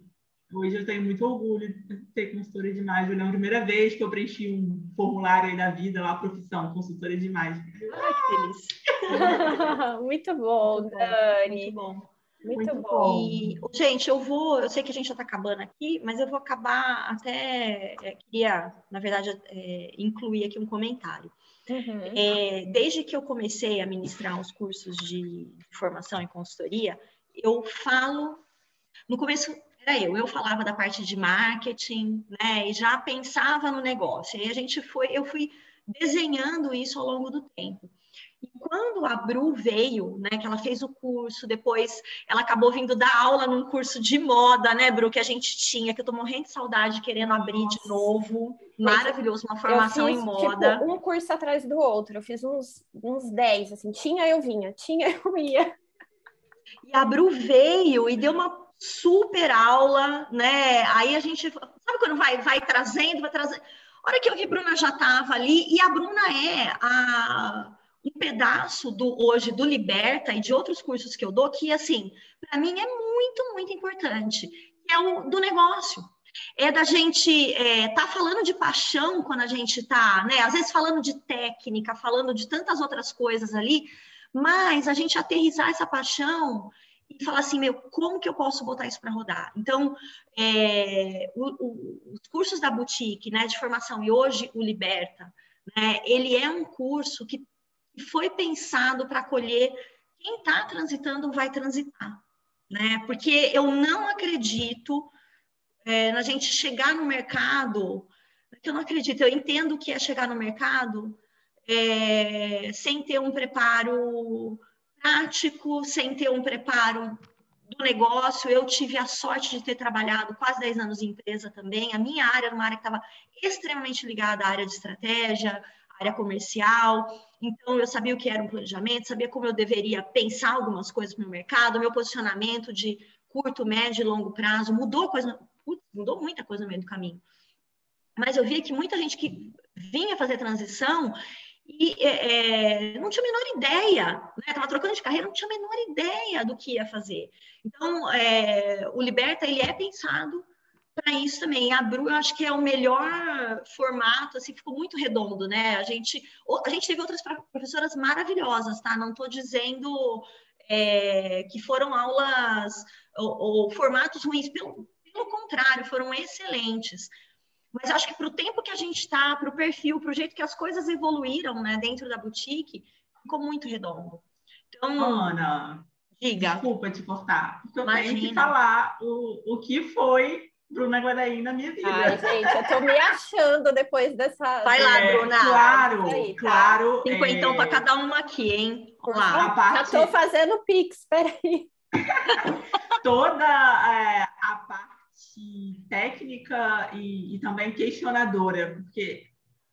hoje eu tenho muito orgulho de ter consultora de imagem. Eu lembro a primeira vez que eu preenchi um formulário aí da vida, lá, profissão, consultora de imagem. Ai, que feliz. muito bom, muito Dani. Muito bom. Muito, Muito bom. E, gente, eu vou, eu sei que a gente já está acabando aqui, mas eu vou acabar até, é, queria, na verdade, é, incluir aqui um comentário. Uhum. É, desde que eu comecei a ministrar os cursos de formação em consultoria, eu falo, no começo era eu, eu falava da parte de marketing, né, e já pensava no negócio. E a gente foi, eu fui desenhando isso ao longo do tempo. E quando a Bru veio, né, que ela fez o curso, depois ela acabou vindo dar aula num curso de moda, né, Bru, que a gente tinha, que eu tô morrendo de saudade, querendo abrir Nossa. de novo. Maravilhoso, uma formação fiz, em moda. Tipo, um curso atrás do outro, eu fiz uns, uns 10, assim, tinha, eu vinha, tinha, eu ia. E a Bru veio e deu uma super aula, né? Aí a gente, sabe quando vai, vai trazendo, vai trazendo. A hora que eu vi, Bruna já estava ali, e a Bruna é a um pedaço do hoje do Liberta e de outros cursos que eu dou que assim, para mim é muito, muito importante, é o do negócio. É da gente é, tá falando de paixão quando a gente tá, né? Às vezes falando de técnica, falando de tantas outras coisas ali, mas a gente aterrizar essa paixão e falar assim, meu, como que eu posso botar isso para rodar? Então, é, o, o, os cursos da boutique, né, de formação e hoje o Liberta, né, ele é um curso que foi pensado para acolher quem está transitando vai transitar, né? Porque eu não acredito é, na gente chegar no mercado, eu não acredito, eu entendo que é chegar no mercado é, sem ter um preparo prático, sem ter um preparo do negócio. Eu tive a sorte de ter trabalhado quase 10 anos em empresa também. A minha área era uma área que estava extremamente ligada à área de estratégia, área comercial, então eu sabia o que era um planejamento, sabia como eu deveria pensar algumas coisas no mercado, meu posicionamento de curto, médio e longo prazo, mudou coisa, mudou muita coisa no meio do caminho. Mas eu via que muita gente que vinha fazer transição e é, é não tinha a menor ideia, estava né? trocando de carreira, não tinha a menor ideia do que ia fazer. Então, é, o Liberta ele é pensado para isso também. A Bru, eu acho que é o melhor formato, assim, ficou muito redondo, né? A gente, a gente teve outras professoras maravilhosas, tá? Não estou dizendo é, que foram aulas ou, ou formatos ruins, pelo, pelo contrário, foram excelentes. Mas acho que para o tempo que a gente está, para o perfil, para o jeito que as coisas evoluíram né, dentro da boutique, ficou muito redondo. Então, Ana, diga. desculpa te cortar, porque eu Imagina. tenho que falar o, o que foi Bruna Guaraí na minha vida. Ai, gente, eu tô me achando depois dessa. Vai lá, é, Bruna. Claro, aí, tá? claro. Cinquentão é... para cada uma aqui, hein? Lá. Parte... Já tô fazendo pix, peraí. Toda é, a parte técnica e, e também questionadora, porque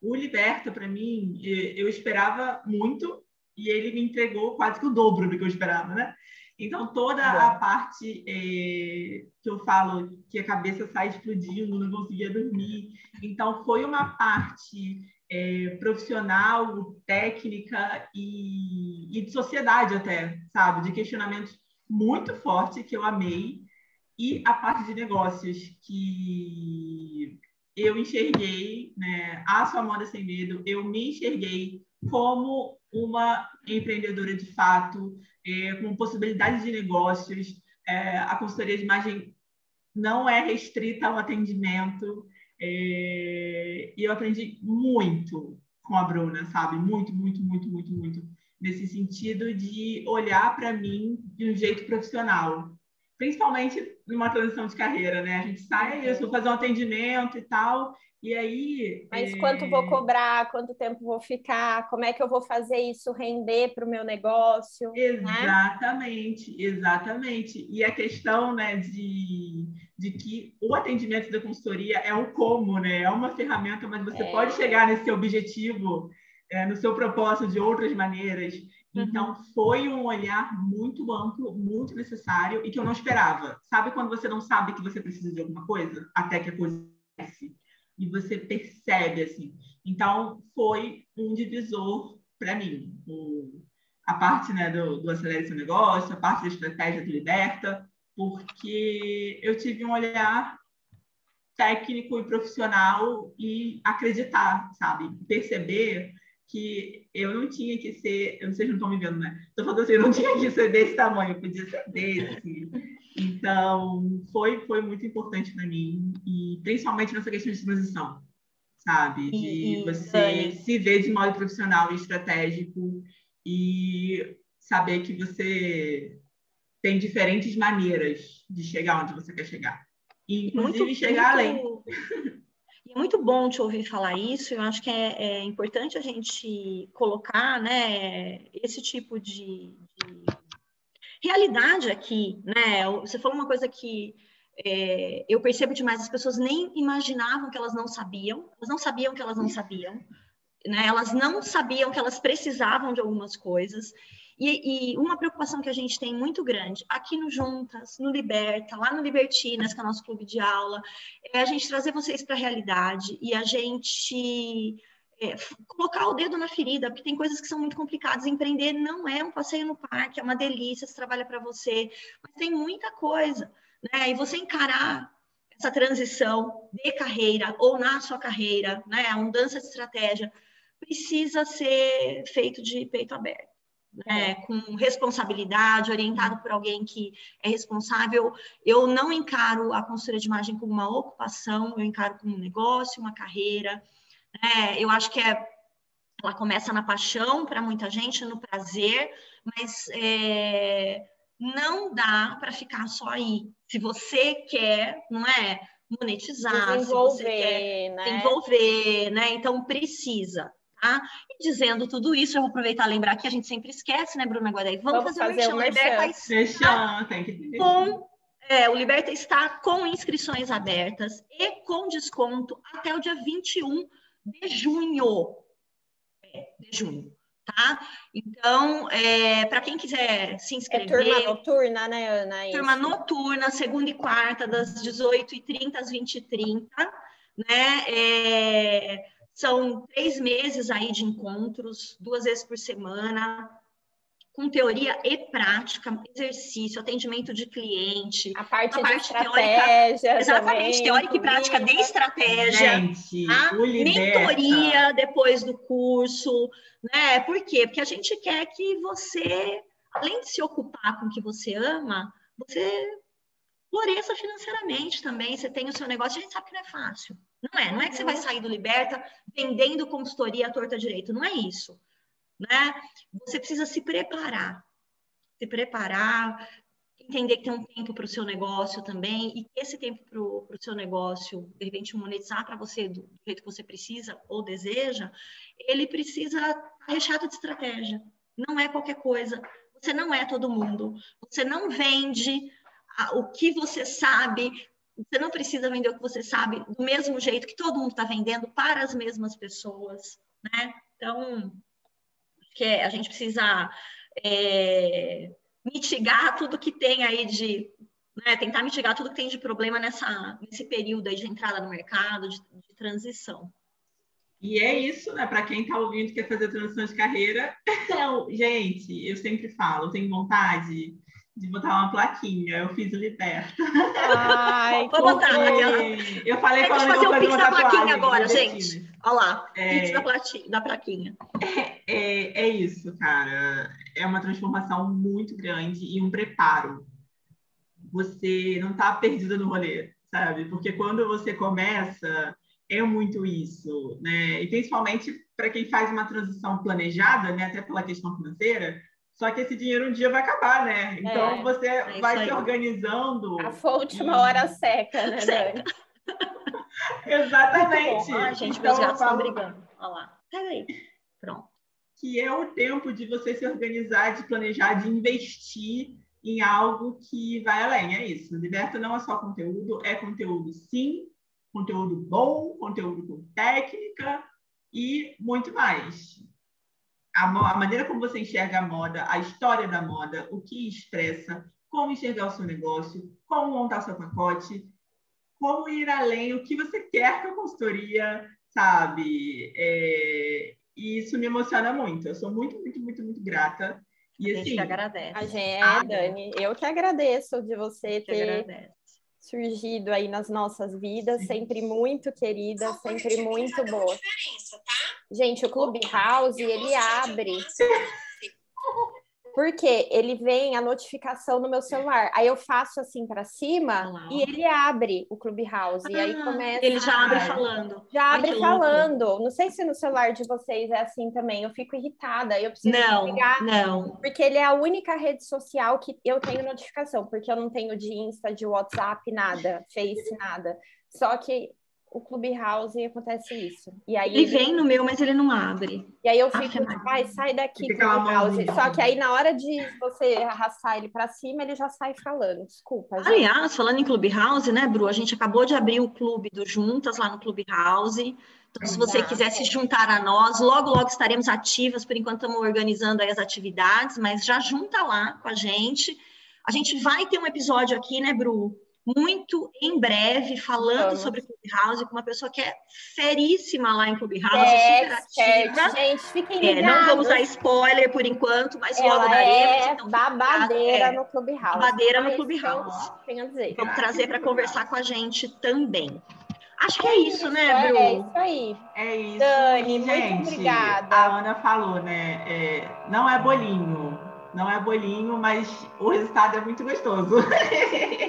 o Liberta, para mim, eu esperava muito e ele me entregou quase que o dobro do que eu esperava, né? Então, toda Bom. a parte é, que eu falo que a cabeça sai explodindo, não conseguia dormir. Então, foi uma parte é, profissional, técnica e, e, de sociedade até, sabe? De questionamentos muito forte que eu amei. E a parte de negócios que eu enxerguei, né? A sua moda sem medo, eu me enxerguei como uma empreendedora de fato, é, com possibilidades de negócios. É, a consultoria de imagem não é restrita ao atendimento. É, e eu aprendi muito com a Bruna, sabe? Muito, muito, muito, muito, muito. Nesse sentido de olhar para mim de um jeito profissional. Principalmente numa transição de carreira, né? A gente sai, eu vou fazer um atendimento e tal, e aí. Mas é... quanto vou cobrar, quanto tempo vou ficar, como é que eu vou fazer isso render para o meu negócio? Né? Exatamente, né? exatamente. E a questão né, de, de que o atendimento da consultoria é um como, né? É uma ferramenta, mas você é. pode chegar nesse objetivo, é, no seu propósito de outras maneiras. Uhum. Então, foi um olhar muito amplo, muito necessário e que eu não esperava. Sabe quando você não sabe que você precisa de alguma coisa? Até que a coisa acontece e você percebe assim. Então foi um divisor para mim, o, a parte né, do, do acelere seu negócio, a parte da estratégia do liberta, porque eu tive um olhar técnico e profissional e acreditar, sabe, perceber que eu não tinha que ser, eu não sei se não estão me vendo, né? Estou falando assim, eu não tinha que ser desse tamanho, podia ser desse. Então, foi, foi muito importante para mim, e principalmente nessa questão de transição, sabe? De e, você se ver de modo profissional e estratégico e saber que você tem diferentes maneiras de chegar onde você quer chegar. E, inclusive, muito, chegar muito, além. Muito bom te ouvir falar isso. Eu acho que é, é importante a gente colocar né, esse tipo de, de realidade aqui, né? Você falou uma coisa que é, eu percebo demais, as pessoas nem imaginavam que elas não sabiam, elas não sabiam que elas não sabiam, né? Elas não sabiam que elas precisavam de algumas coisas. E, e, uma preocupação que a gente tem muito grande aqui no Juntas, no Liberta, lá no Libertinas, que é o nosso clube de aula, é a gente trazer vocês para a realidade e a gente é, colocar o dedo na ferida, porque tem coisas que são muito complicadas. Empreender não é um passeio no parque, é uma delícia, você trabalha para você, mas tem muita coisa, né? E você encarar essa transição de carreira ou na sua carreira, né? A mudança de estratégia precisa ser feito de peito aberto. Né, é. com responsabilidade, orientado por alguém que é responsável. Eu não encaro a consultoria de imagem como uma ocupação, eu encaro como um negócio, uma carreira. É, eu acho que é, ela começa na paixão para muita gente, no prazer, mas é, não dá para ficar só aí. Se você quer, não é? Monetizar, se você quer né? desenvolver, né? Então precisa. Tá? E dizendo tudo isso, eu vou aproveitar e lembrar que a gente sempre esquece, né, Bruna Guadaí? Vamos, Vamos fazer, fazer o Liberta está tem que com é, o Liberta está com inscrições abertas e com desconto até o dia 21 de junho. É, de junho. tá? Então, é, para quem quiser se inscrever. É turma noturna, né, Ana? Turma noturna, segunda e quarta, das 18h30 às 20h30, né? São três meses aí de encontros, duas vezes por semana, com teoria e prática, exercício, atendimento de cliente. A parte, a parte de estratégia. Teórica, exatamente, também, teórica e prática de estratégia. Gente, a mentoria depois do curso, né? Por quê? Porque a gente quer que você, além de se ocupar com o que você ama, você floresça financeiramente também, você tem o seu negócio, a gente sabe que não é fácil. Não é, não é que você vai sair do Liberta vendendo consultoria à torta direito, não é isso né? Você precisa se preparar, se preparar, entender que tem um tempo para o seu negócio também, e que esse tempo para o seu negócio, de repente, monetizar para você do, jeito que você precisa ou deseja, ele precisa estar recheado de estratégia. Não é qualquer coisa. Você não é todo mundo. Você não vende o que você sabe. Você não precisa vender o que você sabe do mesmo jeito que todo mundo está vendendo para as mesmas pessoas, né? Então, que é, a gente precisa é, mitigar tudo que tem aí de. Né, tentar mitigar tudo que tem de problema nessa, nesse período aí de entrada no mercado, de, de transição. E é isso, né? Para quem está ouvindo e quer fazer transição de carreira. Então, gente, eu sempre falo, tenho vontade de botar uma plaquinha. Eu fiz o Liberta. Ai, Vou botar. Eu falei para fazer o pix da plaquinha agora, gente. Olha lá, é... pix da, plaquinha, da plaquinha. É, é, é isso, cara. É uma transformação muito grande e um preparo. Você não está perdida no rolê, sabe? Porque quando você começa, é muito isso, né? E principalmente para quem faz uma transição planejada, né? Até pela questão financeira, só que esse dinheiro um dia vai acabar, né? Então é, você é vai se organizando. A fonte uma hora seca, né, seca. Exatamente. Ai, gente, então, meus gatos estão brigando. Olha lá. Pega aí. Pronto. Que é o tempo de você se organizar, de planejar, de investir em algo que vai além. É isso. Liberta não é só conteúdo, é conteúdo sim, conteúdo bom, conteúdo com técnica e muito mais a, a, maneira como você enxerga a moda, a história da moda, o que expressa, como enxergar o seu negócio, como montar seu pacote, como ir além, o que você quer com a consultoria, sabe? É, e isso me emociona muito. Eu sou muito, muito, muito, muito grata. E, a gente assim, agradece. A gente, é, ah, Dani, eu que agradeço de você ter agradece. surgido aí nas nossas vidas, sempre muito querida, sempre muito boa. Tá? Gente, o Clubhouse, ele abre. Porque ele vem a notificação no meu celular. Aí eu faço assim para cima Olá. e ele abre o Clubhouse. Ah, e aí ah, começa. Ele já abre falando. Já abre Ai, falando. Louco. Não sei se no celular de vocês é assim também. Eu fico irritada. Eu preciso não, ligar. Não. Porque ele é a única rede social que eu tenho notificação. Porque eu não tenho de Insta, de WhatsApp, nada, Face, nada. Só que o Clubhouse acontece isso. E aí ele, ele, vem no meu, mas ele não abre. E aí eu fico, tipo, ai, sai daqui, Clubhouse. Só que aí na hora de você arrastar ele para cima, ele já sai falando. Desculpa. Gente. Aliás, falando em Clubhouse, né, Bru? A gente acabou de abrir o clube do Juntas lá no Clubhouse. Então, se você quiser se juntar a nós, logo, logo estaremos ativas. Por enquanto, estamos organizando as atividades, mas já junta lá com a gente. A gente vai ter um episódio aqui, né, Bru? Muito em breve falando Vamos. sobre Clubhouse com uma pessoa que é feríssima lá em Clubhouse, é, super ativa. Gente, fiquem ligados. É, não vamos dar spoiler por enquanto, mas Ela logo daremos. É então, babadeira é, no Clubhouse. Babadeira no Clubhouse. Tenho a dizer. Vamos trazer para conversar com a gente também. Acho que é isso, né, Bru? É isso aí. É isso. Dani, gente, muito obrigada. A Ana falou, né? É, não é bolinho não é bolinho, mas o resultado é muito gostoso.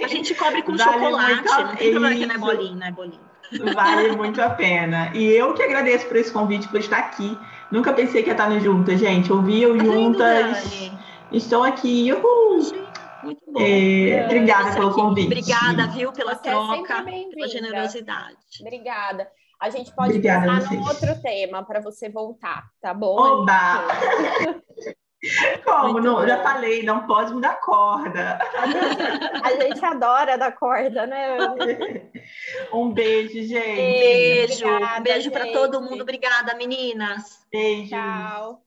A gente cobre com vale chocolate, não tem problema que não é bolinho, não é bolinho. Vale muito a pena. E eu que agradeço por esse convite, por estar aqui. Nunca pensei que ia estar no Juntas, gente. Ouvi o Juntas. Estou aqui. Uhul. Muito bom. É, obrigada pelo convite. Obrigada, viu, pela Você é troca, é pela generosidade. Obrigada. A gente pode Obrigada pensar num outro tema para você voltar, tá bom? Oba! Como? Não, já falei, não pode mudar corda. A gente adora dar corda, né? Um beijo, gente. Beijo. Obrigada, um beijo para todo mundo. Obrigada, meninas. Beijo. Tchau.